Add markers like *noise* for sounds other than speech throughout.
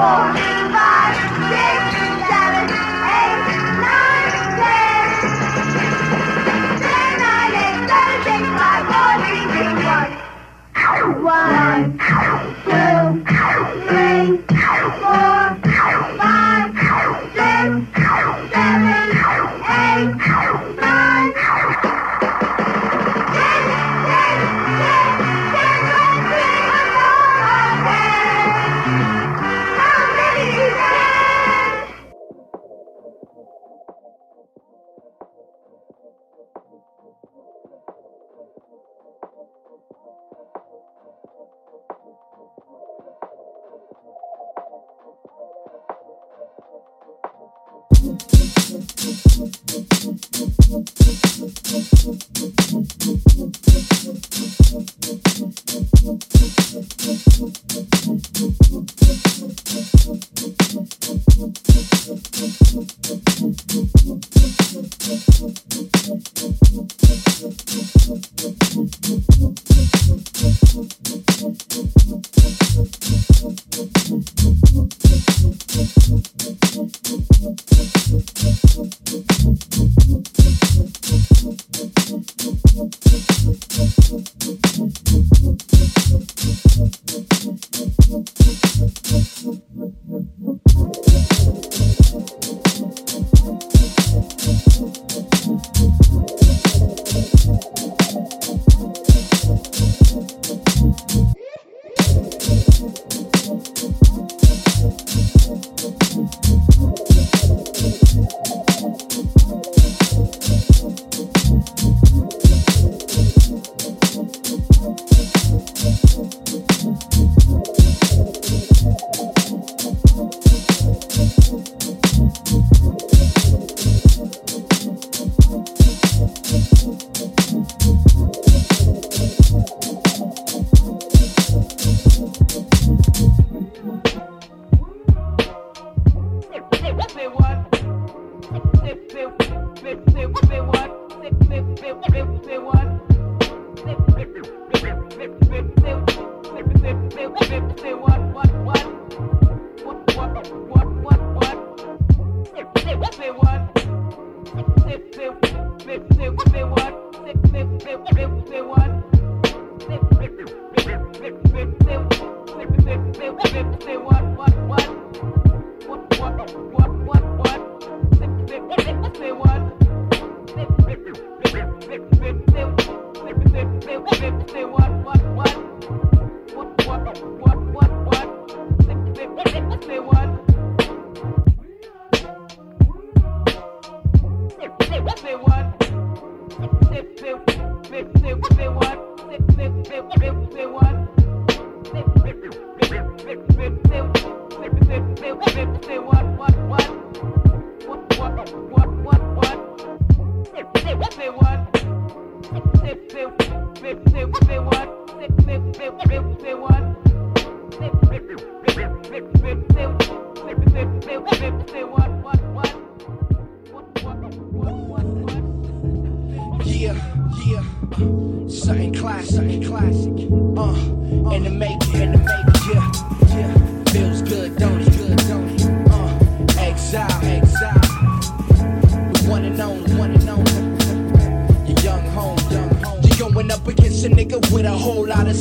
more.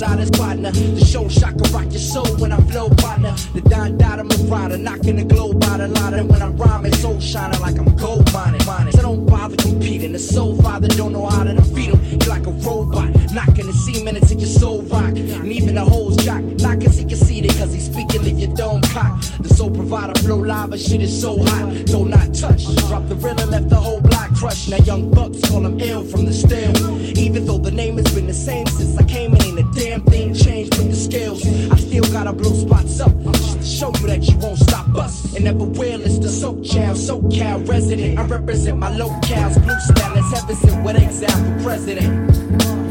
inside his partner. The show shock can rock your soul when I flow partner. The Don Dada Marada, knocking the globe out a lot. And when I rhyme, it's soul shining like I'm gold mining. So don't bother competing. The soul father don't know how to defeat him. He's like a robot, knocking the semen into your soul rock. And even the whole jock, knocking so you can see it, cause he's speaking in your dome cock. The soul provider flow lava, shit is so hot. Don't not touch. Drop the riddle, left the whole block crushed. Now young bucks call him ill from the stem. Even though the name has been the same since I came, it ain't a damn thing changed with the scales. I still gotta blow spots up just to show you that you won't stop us. And never will, it's the SoCal SoCal resident. I represent my locales, blue style as heaven's in what exile for president.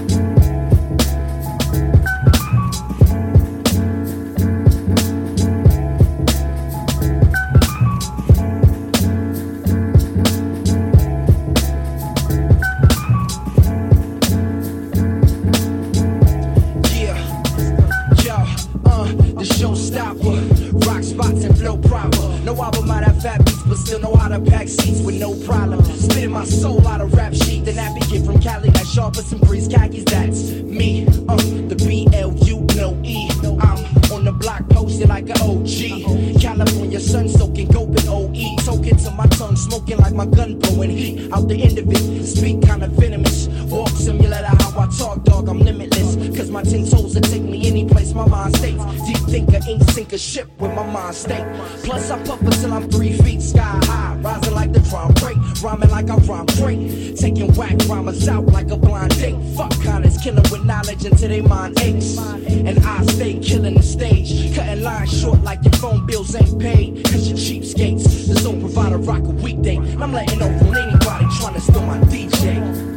phone bills ain't paid, cause you cheapskates. This don't provide a rock a weekday. I'm letting over anybody trying to steal my DJ.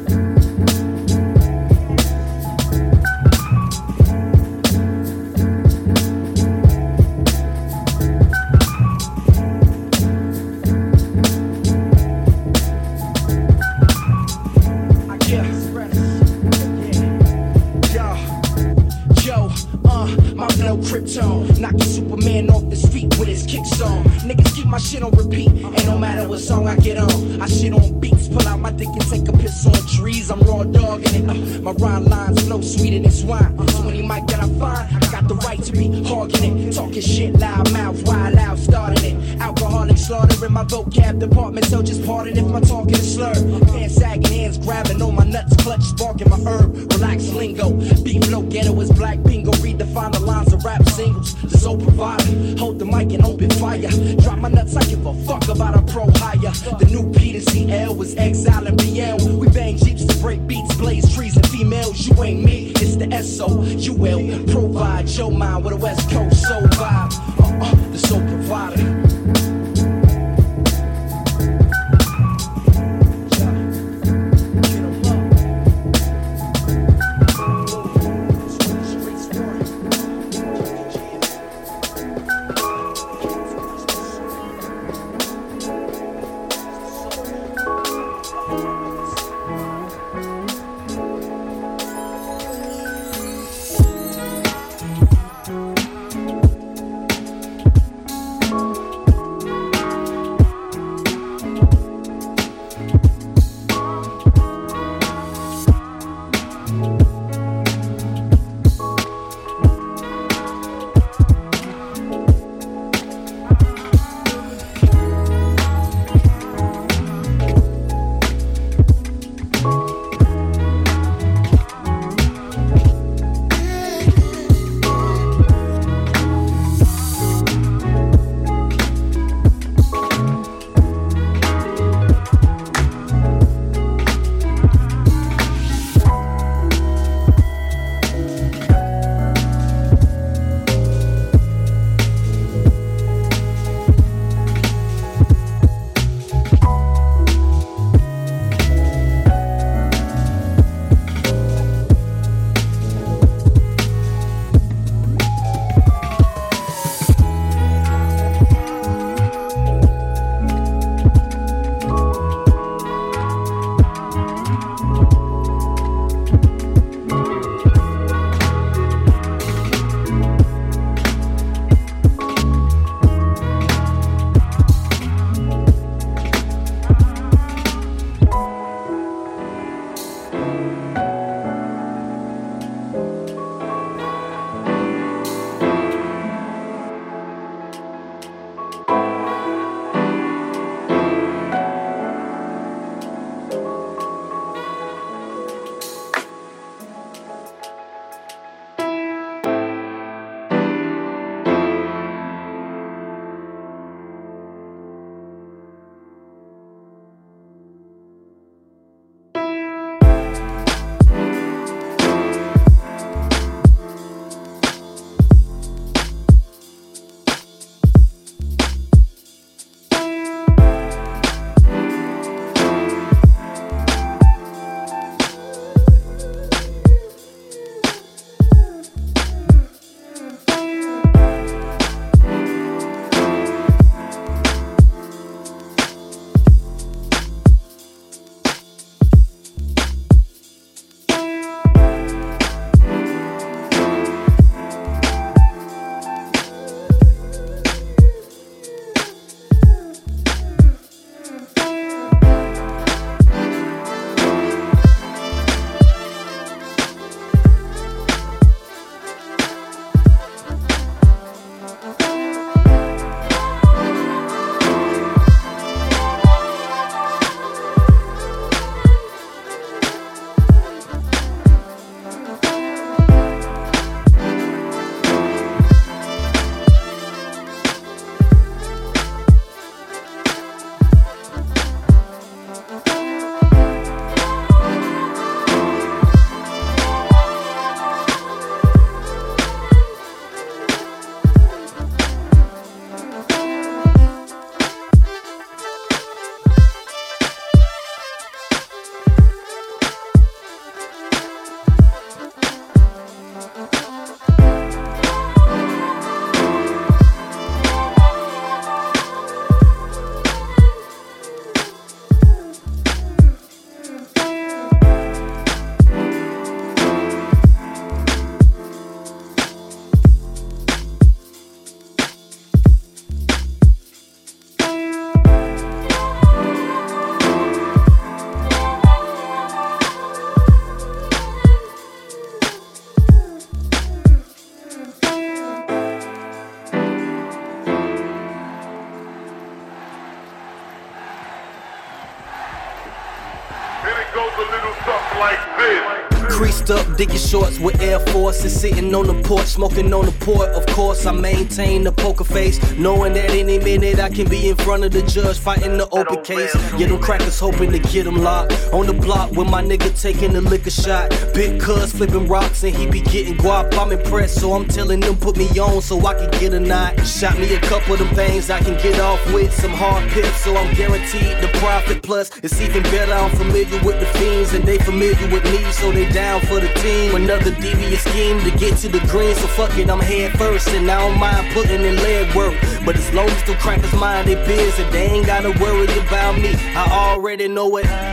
Creased up, digging shorts with Air Force and sitting on the porch, smoking on the port. Of course, I maintain the poker face, knowing that any minute I can be in front of the judge fighting the open case. Yeah, them crackers hoping to get them locked on the block with my nigga taking the liquor shot. Big cuz flipping rocks and he be getting guap. I'm impressed, so I'm telling them put me on so I can get a night. Shot me a couple of them things I can get off with, some hard pips, so I'm guaranteed the profit. Plus, it's even better, I'm familiar with the fiends and they familiar with me, so they down for the team. Another devious scheme to get to the green, so fuck it, I'm head first and I don't mind putting leg work. But as long as the crackers mind they busy, they ain't gotta worry about me. I already know it.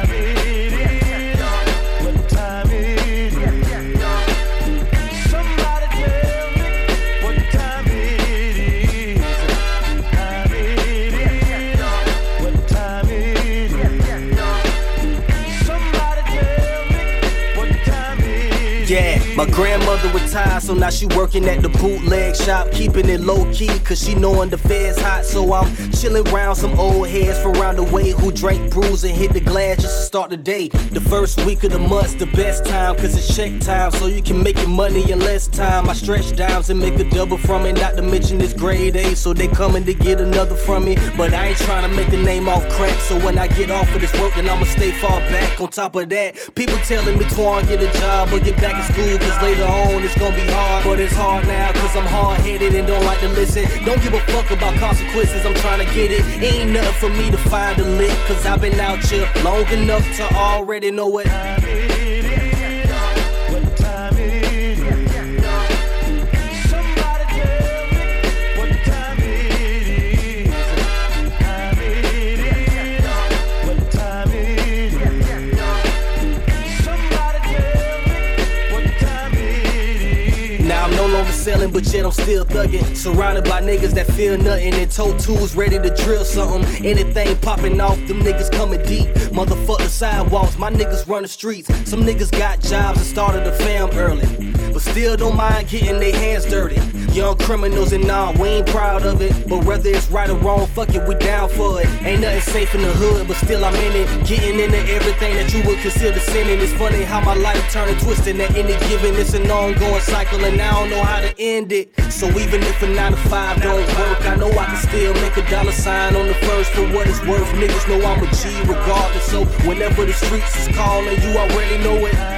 My grandmother retired, so now she working at the bootleg shop, keeping it low key, cause she knowing the feds hot. So I'm chilling around some old heads from around the way who drank brews and hit the glass start the day. The first week of the month's the best time, cause it's check time, so you can make your money in less time. I stretch dimes and make a double from it, not to mention it's grade A, so they coming to get another from me. But I ain't trying to make a name off crack, so when I get off of this work, then I'ma stay far back. On top of that, people telling me, Twan, get a job or get back in school Cause later on it's gonna be hard, but it's hard now cause I'm hard headed and don't like to listen. Don't give a fuck about consequences, I'm trying to get it. Ain't nothing for me to find a lick, cause I've been out here long enough to already know it. But yet I'm still thugging. Surrounded by niggas that feel nothing and toe tools ready to drill something. Anything popping off, them niggas coming deep. Motherfucker sidewalks, my niggas run the streets. Some niggas got jobs and started a fam early. But still don't mind getting their hands dirty. Young criminals and nah, we ain't proud of it. But whether it's right or wrong, fuck it, we down for it. Ain't nothing safe in the hood, but still I'm in it. Getting into everything that you would consider sinning. It's funny how my life turned turning twisting at any given. It's an ongoing cycle, and I don't know how to end it. So even if a 9 to 5 don't work, I know I can still make a dollar sign on the first for what it's worth. Niggas know I'm a G regardless. So whenever the streets is calling, you already know it.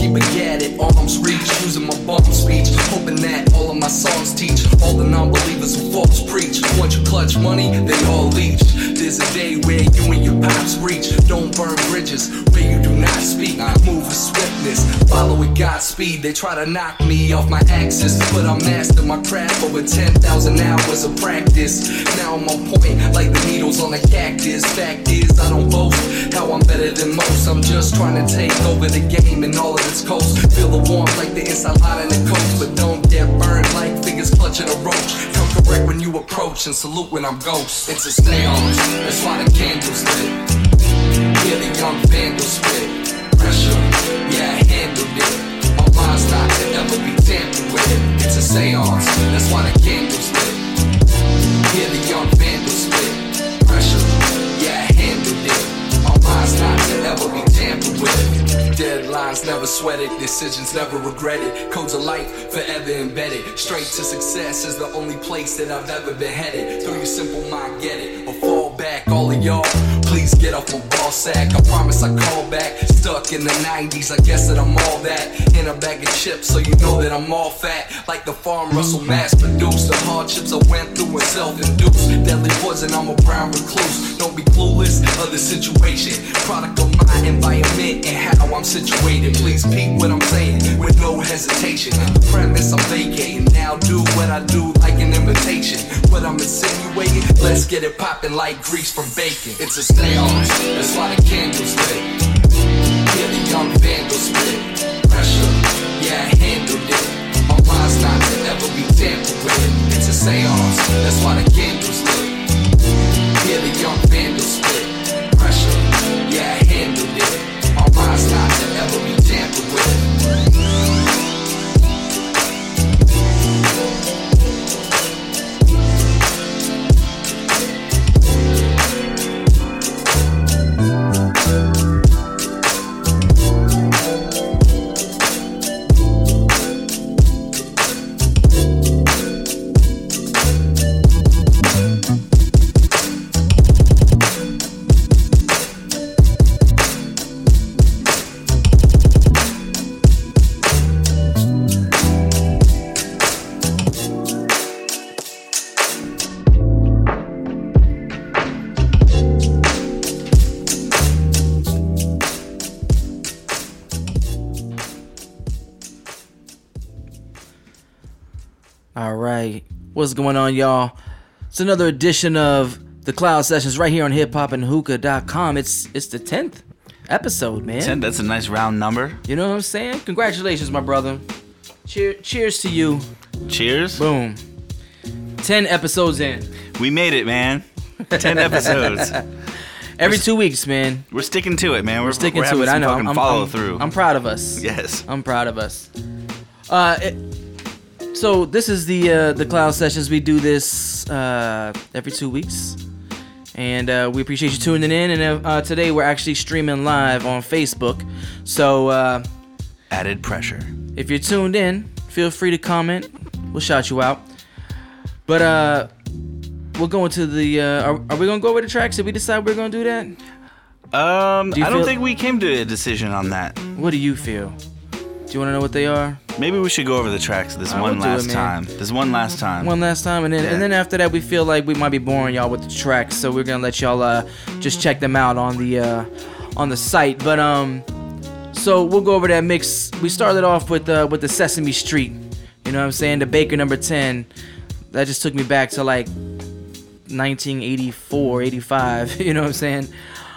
Keep a gad at arm's reach, using my bomb speech, hoping that all of my songs teach all the non-believers who false preach. Once you clutch money, they all leech. There's a day where you and your pops reach. Don't burn bridges you do not speak. Move with swiftness, follow with Godspeed. They try to knock me off my axis, but I master my craft over 10,000 hours of practice. Now I'm on point like the needles on a cactus. Fact is, I don't boast how I'm better than most. I'm just trying to take over the game and all of its coast. Feel the warmth like the inside line in the coast, but don't get burned like fingers clutching a roach. Come correct when you approach and salute when I'm ghost. It's a stay on, that's why the candles lit. The young vandal spit. Pressure, yeah, I handled it. My mind's not to ever be tampered with. It's a seance, that's why the candles lit. Hear the young vandal spit. Pressure, yeah, I handled it. My mind's not to ever be tampered with. Deadlines never sweated, decisions never regretted. Codes of life forever embedded. Straight to success is the only place that I've ever been headed. Through your simple mind, get it. Or fall back, all of y'all. Please get off my ball sack. I promise I call back. Stuck in the 90s, I guess that I'm all that. In a bag of chips, so you know that I'm all fat. Like the farm Russell mass produced. The hardships I went through and self induced. Deadly poison, I'm a brown recluse. Don't be clueless of the situation. Product of my environment and how I'm situated. Please peep what I'm saying with no hesitation. The premise I'm vacating. Now do what I do like an invitation. What I'm insinuating, let's get it popping like grease from bacon. It's a on, that's why the candles lit. Hear the young vandal spit. Pressure, yeah, I handled it. My mind's not to ever be tampered with. It's a seance, that's why the candles What's going on, y'all? It's another edition of the Cloud Sessions right here on hiphopandhookah.com. It's it's the 10th episode, man. Ten, that's a nice round number. You know what I'm saying? Congratulations, my brother. Cheer, cheers to you. Cheers. Boom. 10 episodes in. We made it, man. Ten *laughs* episodes. Every two weeks, man. We're sticking to it, man. We're, Sticking we're to it. I know. I'm, follow I'm- through. I'm proud of us. yes. I'm proud of us. Uh, it, so this is the uh, the cloud sessions. We do this uh, every two weeks, and uh, we appreciate you tuning in. And uh, today we're actually streaming live on Facebook. So uh, Added pressure. if you're tuned in, feel free to comment. We'll shout you out. But uh, we're going to the. Uh, are, are we gonna go over the tracks? Did we decide we're gonna do that? Um, you I don't feel- think we came to a decision on that. What do you feel? Do you want to know what they are? Maybe we should go over the tracks this I one do it, last time. This one last time. one last time and then and then after that we feel like we might be boring y'all with the tracks so we're gonna let y'all uh just check them out on the uh on the site. But um so we'll go over that mix. We started off with uh with the sesame street you know what i'm saying? The baker number 10 that just took me back to like 1984 85 *laughs* you know what i'm saying?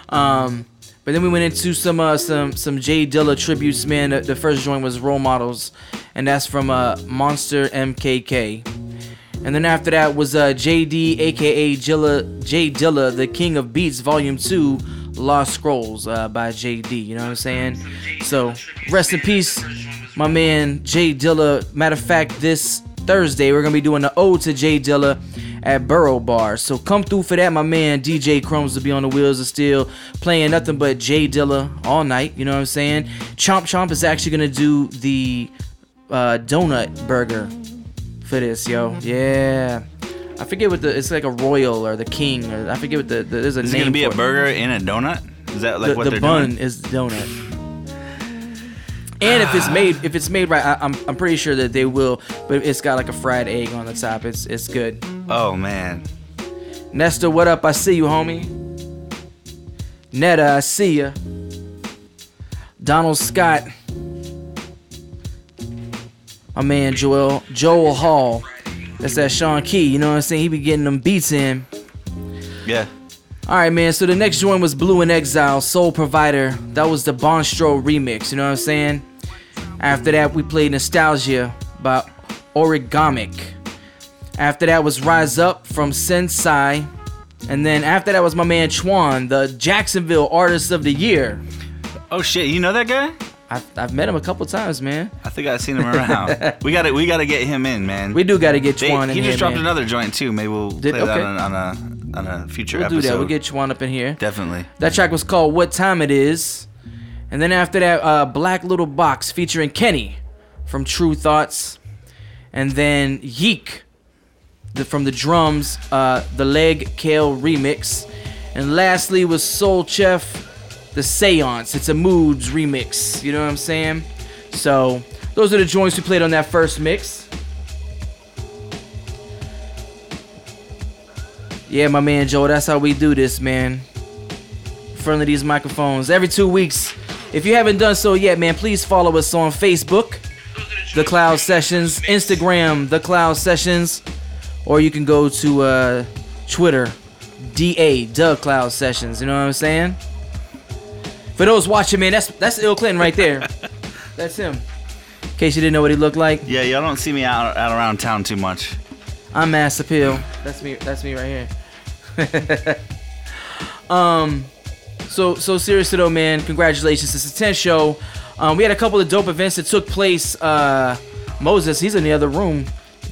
Um but then we went into some uh, some some J Dilla tributes, man. The, the first joint was Role Models, and that's from uh, Monster MKK. And then after that was uh, JD, aka Jilla, J Dilla, the King of Beats, Volume 2, Lost Scrolls uh, by JD. You know what I'm saying? So, rest in peace, my man J Dilla. Matter of fact, this Thursday we're gonna be doing the ode to J Dilla at Burro Bar. So come through for that. My man DJ Crumbs will be on the wheels of steel, playing nothing but J Dilla all night. You know what I'm saying? Chomp Chomp is actually gonna do the uh, donut burger for this, yo. Yeah. I forget what the it's like a royal or the king or I forget what the, the there's a Is it name gonna be a it. burger in a donut? Is that like the, what the they're bun doing? is donut. And if it's ah. made if it's made right, I, I'm I'm pretty sure that they will. But it's got like a fried egg on the top. It's it's good. Oh man. Nesta, what up? I see you, homie. Netta, I see ya. Donald Scott. My man Joel Joel Hall. That's that Sean Key. You know what I'm saying? He be getting them beats in. Yeah. All right, man. So the next joint was Blu & Exile, Soul Provider. That was the Bonstro remix. You know what I'm saying? After that, we played Nostalgia by Origamic. After that was Rise Up from Sensei. And then after that was my man Twan, the Jacksonville Artist of the Year. Oh shit, you know that guy? I've, I've met him a couple times, man. I think I've seen him around. we gotta we gotta get him in, man. We do got to get They- Twan in he here, just dropped man. another joint too. Maybe we'll Did- play that okay. on, on a on a future We'll episode. do that. We'll get Twan up in here. Definitely. That track was called What Time It Is. And then after that, uh, Black Little Box featuring Kenny from True Thoughts. And then Yeek the, from the drums, uh, the Leg Kale remix. And lastly was Soul Chef, the Seance. It's a Moods remix. You know what I'm saying? So those are the joints we played on that first mix. Yeah, my man Joe, that's how we do this, man. In front of these microphones every two weeks. If you haven't done so yet, man, please follow us on Facebook, The Cloud Sessions, Instagram, The Cloud Sessions, or you can go to uh, Twitter, DA, The Cloud Sessions. You know what I'm saying? For those watching, man, that's that's Ill Clinton right there. *laughs* that's him. In case you didn't know what he looked like, Yeah, y'all don't see me out out around town too much. I'm Mass Appeal. That's me. That's me right here. *laughs* um, so so seriously though, man, congratulations! It's a 10 show. Um, we had a couple of dope events that took place. Uh, Moses, he's in the other room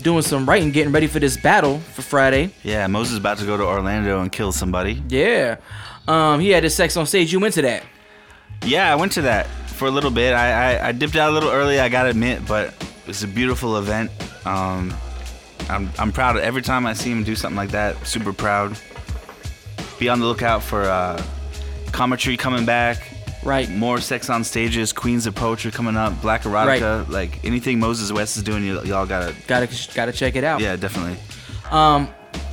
doing some writing, getting ready for this battle for Friday. Yeah, Moses is about to go to Orlando and kill somebody. Yeah. Um, he had his sex on stage. You went to that. Yeah, I went to that for a little bit. I, I, I dipped out a little early, I gotta admit, but it's a beautiful event. Um, I'm, I'm proud of every time I see him do something like that. Super proud. Be on the lookout for uh, Cometry coming back. Right. More sex on stages, Queens of Poetry coming up, Black Erotica, like anything Moses West is doing, y- y'all gotta, Gotta gotta check it out. yeah, definitely. Um,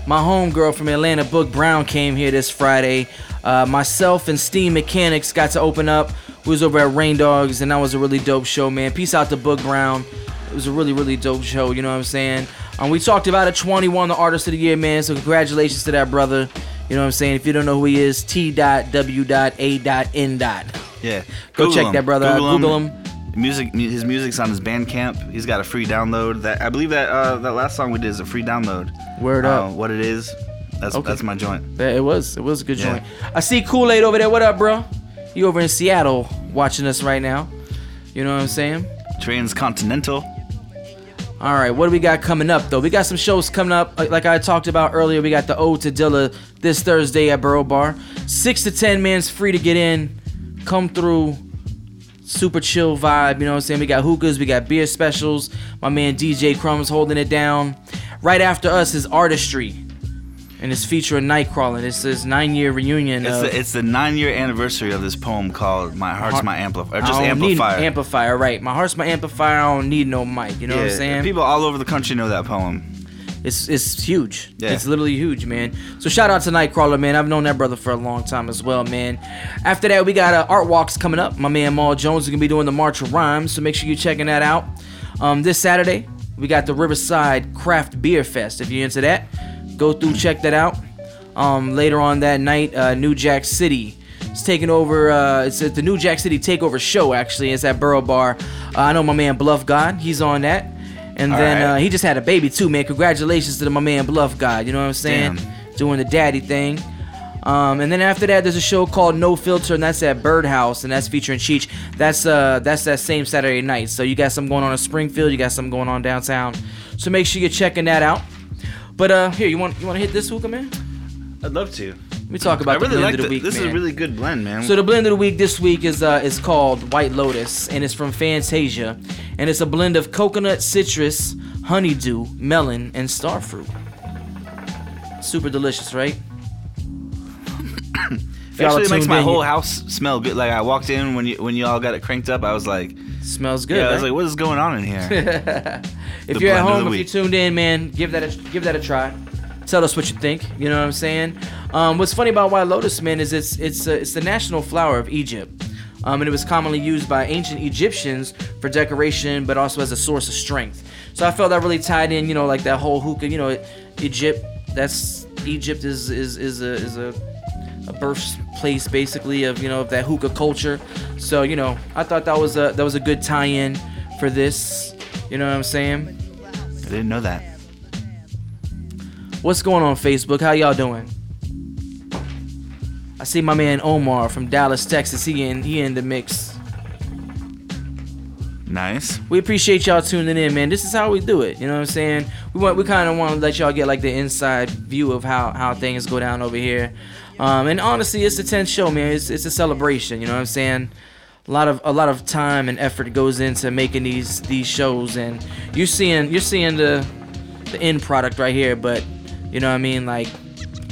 my homegirl from Atlanta, Book Brown, came here this Friday. Uh, myself and Steam Mechanics got to open up. We was over at Rain Dogs, and that was a really dope show, man. Peace out to Book Brown. It was a really, really dope show. You know what I'm saying? Um, we talked about it. 21, the Artist of the Year, man. So congratulations to that brother. You know what I'm saying? If you don't know who he is, T.W.A.N. Yeah. Go check that brother out. Google him. Music, his music's on his Bandcamp. He's got a free download. That I believe that uh, that last song we did is a free download. Word Uh, up. what it is, that's Okay. that's my joint. Yeah, it was. It was a good Yeah. joint. I see Kool Aid over there. What up, bro? You over in Seattle watching us right now? You know what I'm saying? Transcontinental. All right, what do we got coming up though? We got some shows coming up. Like, like I talked about earlier, we got the Ode to Dilla this Thursday at Burro Bar. Six to ten man's free to get in. Come through. Super chill vibe, you know what I'm saying? We got hookahs, we got beer specials. My man DJ Crumbs holding it down. Right after us is Artistry. And it's featuring Nightcrawler. It's his nine year reunion. It's the, it's the nine year anniversary of this poem called "My Heart's Heart- My Amplifier," just amplifier. amplifier, right? My heart's my amplifier. I don't need no mic. You know what I'm saying? People all over the country know that poem. It's it's huge. Yeah. It's literally huge, man. So shout out to Nightcrawler, man. I've known that brother for a long time as well, man. After that, we got uh, art walks coming up. My man Maul Jones is gonna be doing the March of Rhymes, so make sure you're checking that out. Um, this Saturday, we got the Riverside Craft Beer Fest. If you're into that, go through check that out. Um, later on that night, uh, New Jack City. It's taking over. Uh, it's at the New Jack City Takeover show. Actually, it's at Burro Bar. Uh, I know my man Bluff God. He's on that. And All then right. uh, he just had a baby too, man. Congratulations to my man Bluff God. You know what I'm saying? Damn. Doing the daddy thing. Um, and then after that, there's a show called No Filter, and that's at Birdhouse, and that's featuring Cheech. That's uh, that's that same Saturday night. So you got some going on in Springfield, you got some going on downtown. So make sure you're checking that out. But uh, here you want you want to hit this hookah, man? I'd love to. Let me talk about I really the blend like of the the, week, This is a really good blend, man. So the blend of the week this week is uh is called White Lotus and it's from Fantasia and it's a blend of coconut, citrus, honeydew, melon, and starfruit. Super delicious, right? *coughs* It actually Y'all makes my in, whole you- house smell good. Like I walked in when you when you all got it cranked up, I was like, Smells good. yeah, I was like, what is going on in here? *laughs* if the you're at home, if week. you're tuned in, man, give that a, give that a try. Tell us what you think. You know what I'm saying? Um, what's funny about White Lotus, man, is it's it's uh, it's the national flower of Egypt, um, and it was commonly used by ancient Egyptians for decoration, but also as a source of strength. So I felt that really tied in, you know, like that whole hookah. You know, Egypt. That's Egypt is is is a is a a birthplace basically of you know of that hookah culture. So you know, I thought that was a that was a good tie-in for this. You know what I'm saying? I didn't know that. What's going on Facebook? How y'all doing? I see my man Omar from Dallas, Texas. He in he in the mix. Nice. We appreciate y'all tuning in, man. This is how we do it. You know what I'm saying? We want we kind of want to let y'all get like the inside view of how how things go down over here. Um, and honestly, it's the 10th show, man. It's it's a celebration. You know what I'm saying? A lot of a lot of time and effort goes into making these these shows, and you're seeing you're seeing the the end product right here. But you know what I mean? Like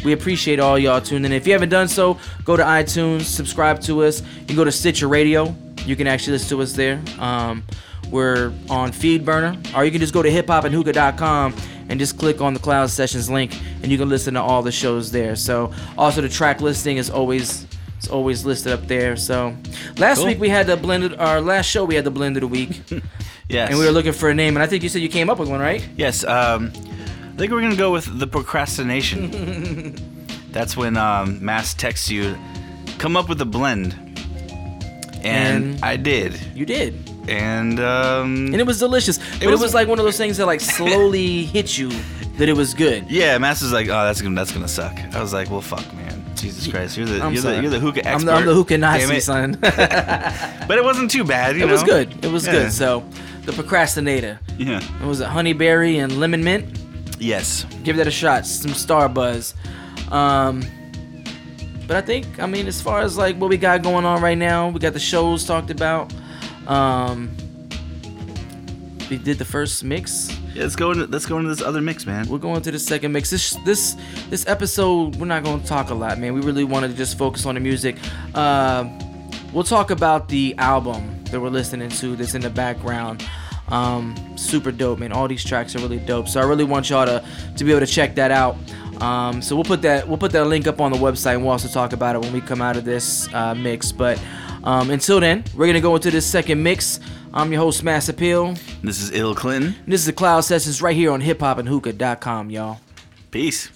we appreciate all y'all tuning in. If you haven't done so, go to iTunes, subscribe to us. You can go to Stitcher Radio. You can actually listen to us there. Um, we're on Feedburner, or you can just go to hiphopandhookah.com and just click on the Cloud Sessions link, and you can listen to all the shows there. So, also the track listing is always it's always listed up there. So, last Cool. week we had the blended. Our last show we had the blended of the week, *laughs* Yes. and we were looking for a name. And I think you said you came up with one, right? Yes. Um, I think we're gonna go with the procrastination. *laughs* That's when um, Mass texts you, come up with a blend, and, And- I did, You did. and um, and it was delicious. But it was, was- like one of those things that like *laughs* slowly hit you that it was good. yeah, Mass is like, oh, that's gonna that's gonna suck. I was like, well, fuck, man, Jesus Christ, you're the I'm you're sorry. the you're the hookah I'm expert. the, I'm the hookah Nazi, it. son. *laughs* But it wasn't too bad. You it know? was good. It was Yeah. good. So, the procrastinator. Yeah. It was it honeyberry and lemon mint. Yes. Give that a shot. Some Starbuzz. Um, but I think, I mean, as far as like what we got going on right now, we got the shows talked about. Um, we did the first mix. Yeah, let's go into let's go into this other mix, man. We're going to the second mix. This this this episode, we're not going to talk a lot, man. We really wanted to just focus on the music. Uh, we'll talk about the album that we're listening to that's in the background. Um, super dope, man. All these tracks are really dope. So I really want y'all to to be able to check that out. Um, so we'll put that we'll put that link up on the website, and we'll also talk about it when we come out of this uh, mix. But um, until then, we're gonna go into this second mix. I'm your host, Mass Appeal. This is Ill Clinton. This is the Cloud Sessions right here on hiphopandhookah.com, y'all. Peace.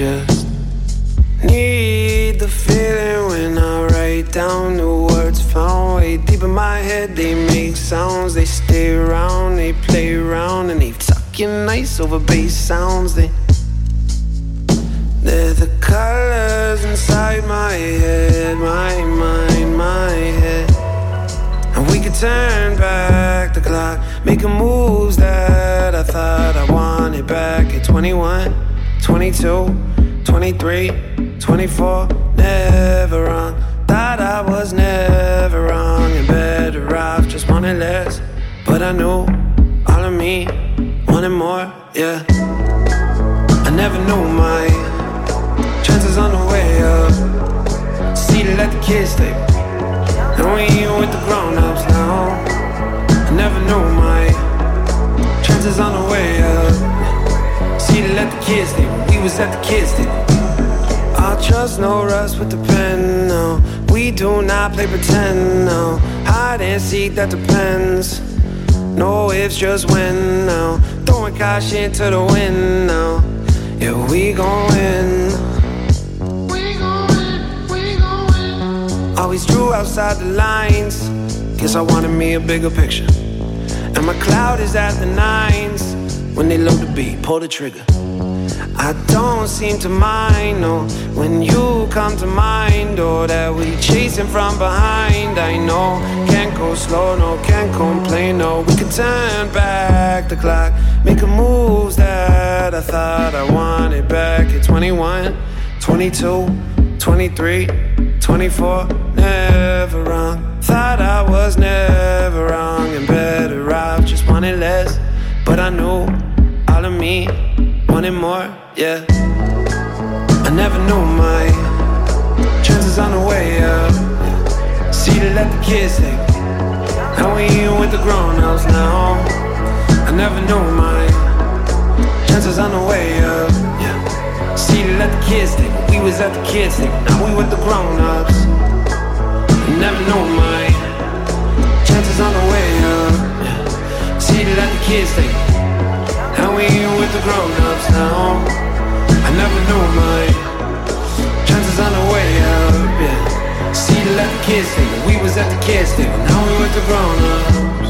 Just need the feeling when I write down the words found way deep in my head. They make sounds, they stay around, they play around, and they talking nice over bass sounds. They they're the colors inside my head, my mind, my head. And we could turn back the clock, making moves that I thought I wanted back at 21, 22, 23, 24. Never wrong, thought I was never wrong and better off, just wanted less. But I knew all of me wanted more, yeah. I never knew my chances on the way up. See to let the kids stay. And we ain't with the grown ups now. I never knew my chances on the way up. To let the kids stay. We was at the kids stay. I'll trust no rust with the pen, no. We do not play pretend, no. Hide and seek, that depends. No ifs, just when no. Throwing cash into the wind now. Yeah, we gon' win. We gon' win, we gon' win. Always drew outside the lines. Guess I wanted me a bigger picture. And my cloud is at the nines. When they load the beat, pull the trigger. I don't seem to mind, no, when you come to mind, or that we chasing from behind. I know, can't go slow, no, can't complain, no. We can turn back the clock, making moves that I thought I wanted back at 21, 22, 23, 24. Never wrong, thought I was never wrong and better off, just wanted less, but I knew all of me wanted more, yeah. I never knew my chances on the way up. See to let the kids take. Now we ain't with the grown ups now. I never knew my chances on the way up. Yeah. See to let the kids take. We was at the kids take. Now we with the grown ups. I never knew my chances on the way. To let the kids take. Now we ain't with the grown ups now. I never knew my chances on the way up, yeah. See to let the kids take. We was at the kids table. Now we with the grown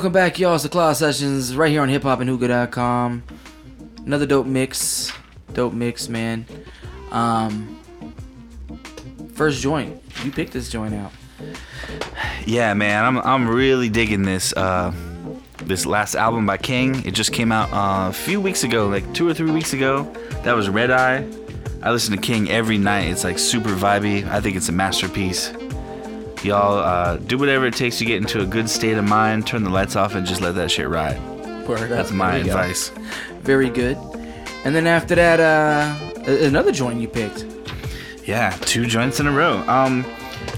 Welcome back, y'all. It's the Cloud Sessions right here on hiphopandhookah.com. Another dope mix. Dope mix, man. Um, first joint. You picked this joint out. Yeah, man, I'm I'm really digging this uh this last album by King. It just came out uh, a few weeks ago, like two or three weeks ago. That was Red Eye. I listen to King every night. It's like super vibey. I think it's a masterpiece. Y'all uh, do whatever it takes to get into a good state of mind. Turn the lights off and just let that shit ride. Word That's up. my we go. advice. Very good. And then after that, uh, another joint you picked. Yeah, two joints in a row. Um,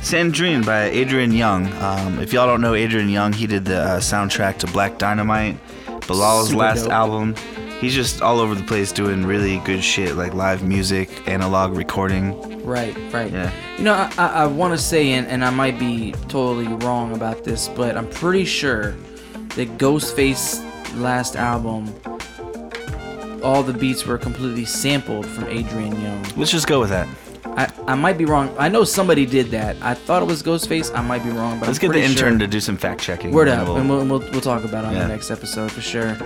Sandrine by Adrian Younge. Um, if y'all don't know Adrian Younge, he did the uh, soundtrack to Black Dynamite, Bilal's Super last dope. album. He's just all over the place doing really good shit like live music, analog recording. Right, right. Yeah. You know, I, I, want to say, and, and I might be totally wrong about this, but I'm pretty sure that Ghostface last album, all the beats were completely sampled from Adrian Younge. Let's just go with that. I, I might be wrong. I know somebody did that. I thought it was Ghostface. I might be wrong, but Let's I'm get the intern sure. to do some fact checking. Word up, and we'll, and we'll, we'll talk about it on Yeah. the next episode for sure.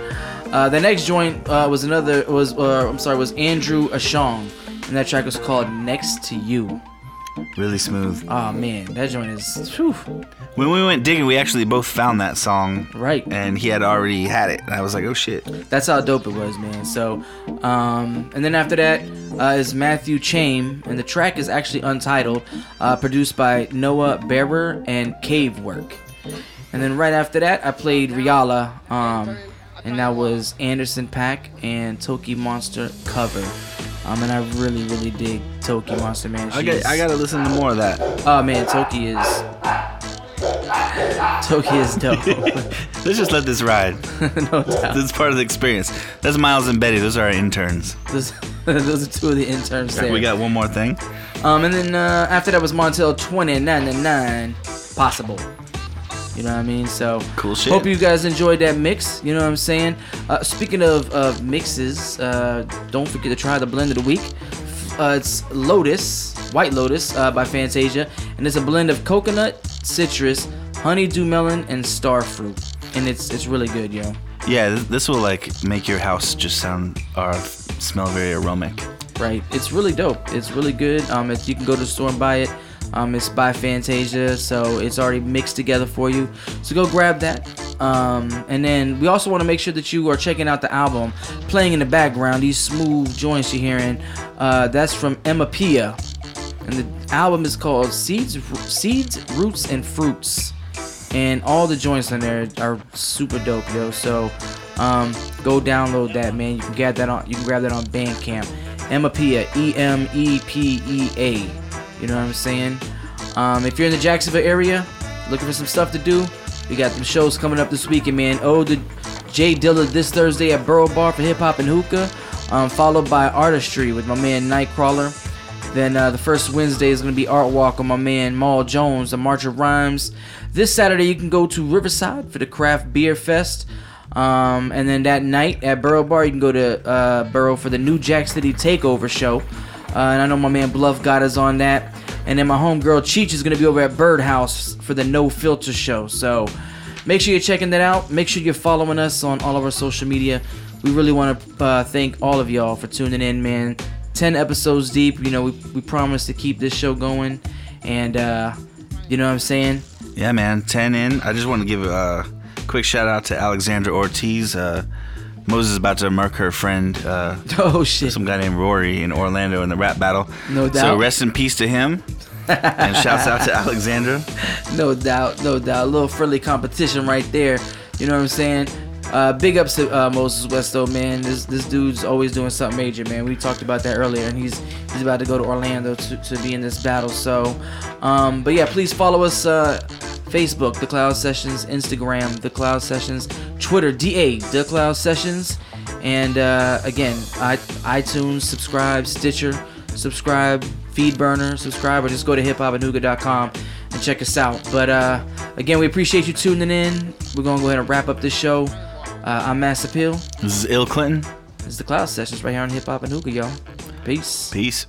Uh, the next joint uh, was another was uh, I'm sorry was Andrew Ashong, and that track was called Next to You. Really smooth. Oh man, that joint is whew, When we went digging, we actually both found that song, right. and he had already had it. And I was like, oh shit. That's how dope it was, man. So, um, and then after that uh, is Matthew Chaim, and the track is actually untitled, uh, produced by Noah Bearer and Cave Work. And then right after that, I played Riala, um, and that was Anderson .Paak and Tokimonsta cover. Um, and I really, really dig Tokimonsta, man. I got, I gotta listen to more of that. Oh man, Toki is. Toki is dope. *laughs* Let's just let this ride. *laughs* no doubt. This is part of the experience. That's Miles and Betty. Those are our interns. Those, *laughs* those are two of the interns there. We got one more thing. Um, and then uh, after that was Montel 2099 Possible. You know what I mean? So Cool shit. hope you guys enjoyed that mix. You know what I'm saying? Uh, speaking of, of mixes, uh, don't forget to try the blend of the week. Uh, it's Lotus, White Lotus uh, by Fantasia, and it's a blend of coconut, citrus, honeydew melon, and star fruit. And it's it's really good, yo. Yeah, this, this will like make your house just sound or smell very aromatic. right? It's really dope. It's really good. Um, if you can go to the store and buy it, um, it's by Fantasia, so it's already mixed together for you. So go grab that. Um, and then we also want to make sure that you are checking out the album, playing in the background. These smooth joints you're hearing, uh, that's from Emapea, and the album is called Seeds, Seeds, Roots, and Fruits. And all the joints on there are super dope, yo. So um, go download that, man. You can get that on. You can grab that on Bandcamp. Emapea, E M E P E A. You know what I'm saying? Um, if you're in the Jacksonville area, looking for some stuff to do, we got some shows coming up this weekend, man. Oh, the J Dilla this Thursday at Burro Bar for hip hop and hookah, um, followed by Artistry with my man Nightcrawler. Then uh, the first Wednesday is going to be Art Walk on my man Maul Jones, the March of Rhymes. This Saturday you can go to Riverside for the Craft Beer Fest. Um, and then that night at Burro Bar you can go to uh, Burro for the New Jack City Takeover show. Uh, and I know my man Bluff got us on that. And then my homegirl Cheech is going to be over at Birdhouse for the No Filter show. So make sure you're checking that out. Make sure you're following us on all of our social media. We really want to uh, thank all of y'all for tuning in, man. 10 episodes deep. You know, we, we promise to keep this show going. And, uh, you know what I'm saying? Yeah, man. 10 in. I just want to give a quick shout out to Alexandra Ortiz. Uh, Moses is about to murk her friend, uh, *laughs* Oh, shit. some guy named Rory in Orlando in the rap battle. No doubt. So rest in peace to him. and shouts out to *laughs* Alexandra. No doubt, no doubt. A little friendly competition right there. You know what I'm saying? Uh, big ups to uh, Moses West though, man. This this dude's always doing something major, man. We talked about that earlier, and he's he's about to go to Orlando to, to be in this battle. So, um, but yeah, please follow us. Uh, Facebook, The Cloud Sessions, Instagram, The Cloud Sessions, Twitter, DA, The Cloud Sessions, and uh, again, I, iTunes, subscribe, Stitcher, subscribe, Feedburner, subscribe, or just go to hiphopandhookah.com and check us out. But uh, again, we appreciate you tuning in. We're gonna go ahead and wrap up this show. Uh, I'm Mass Appeal. This is Ill Clinton. This is the Cloud Sessions right here on Hip Hop and Hookah, y'all. Peace. Peace.